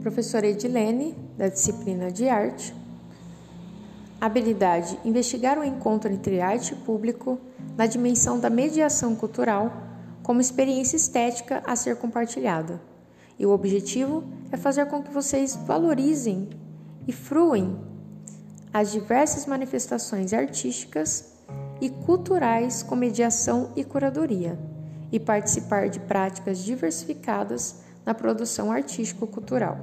professora Edilene, da disciplina de arte. Habilidade: investigar o encontro entre arte e público na dimensão da mediação cultural como experiência estética a ser compartilhada. E o objetivo é fazer com que vocês valorizem e fruem as diversas manifestações artísticas e culturais com mediação e curadoria, e participar de práticas diversificadas na produção artístico-cultural.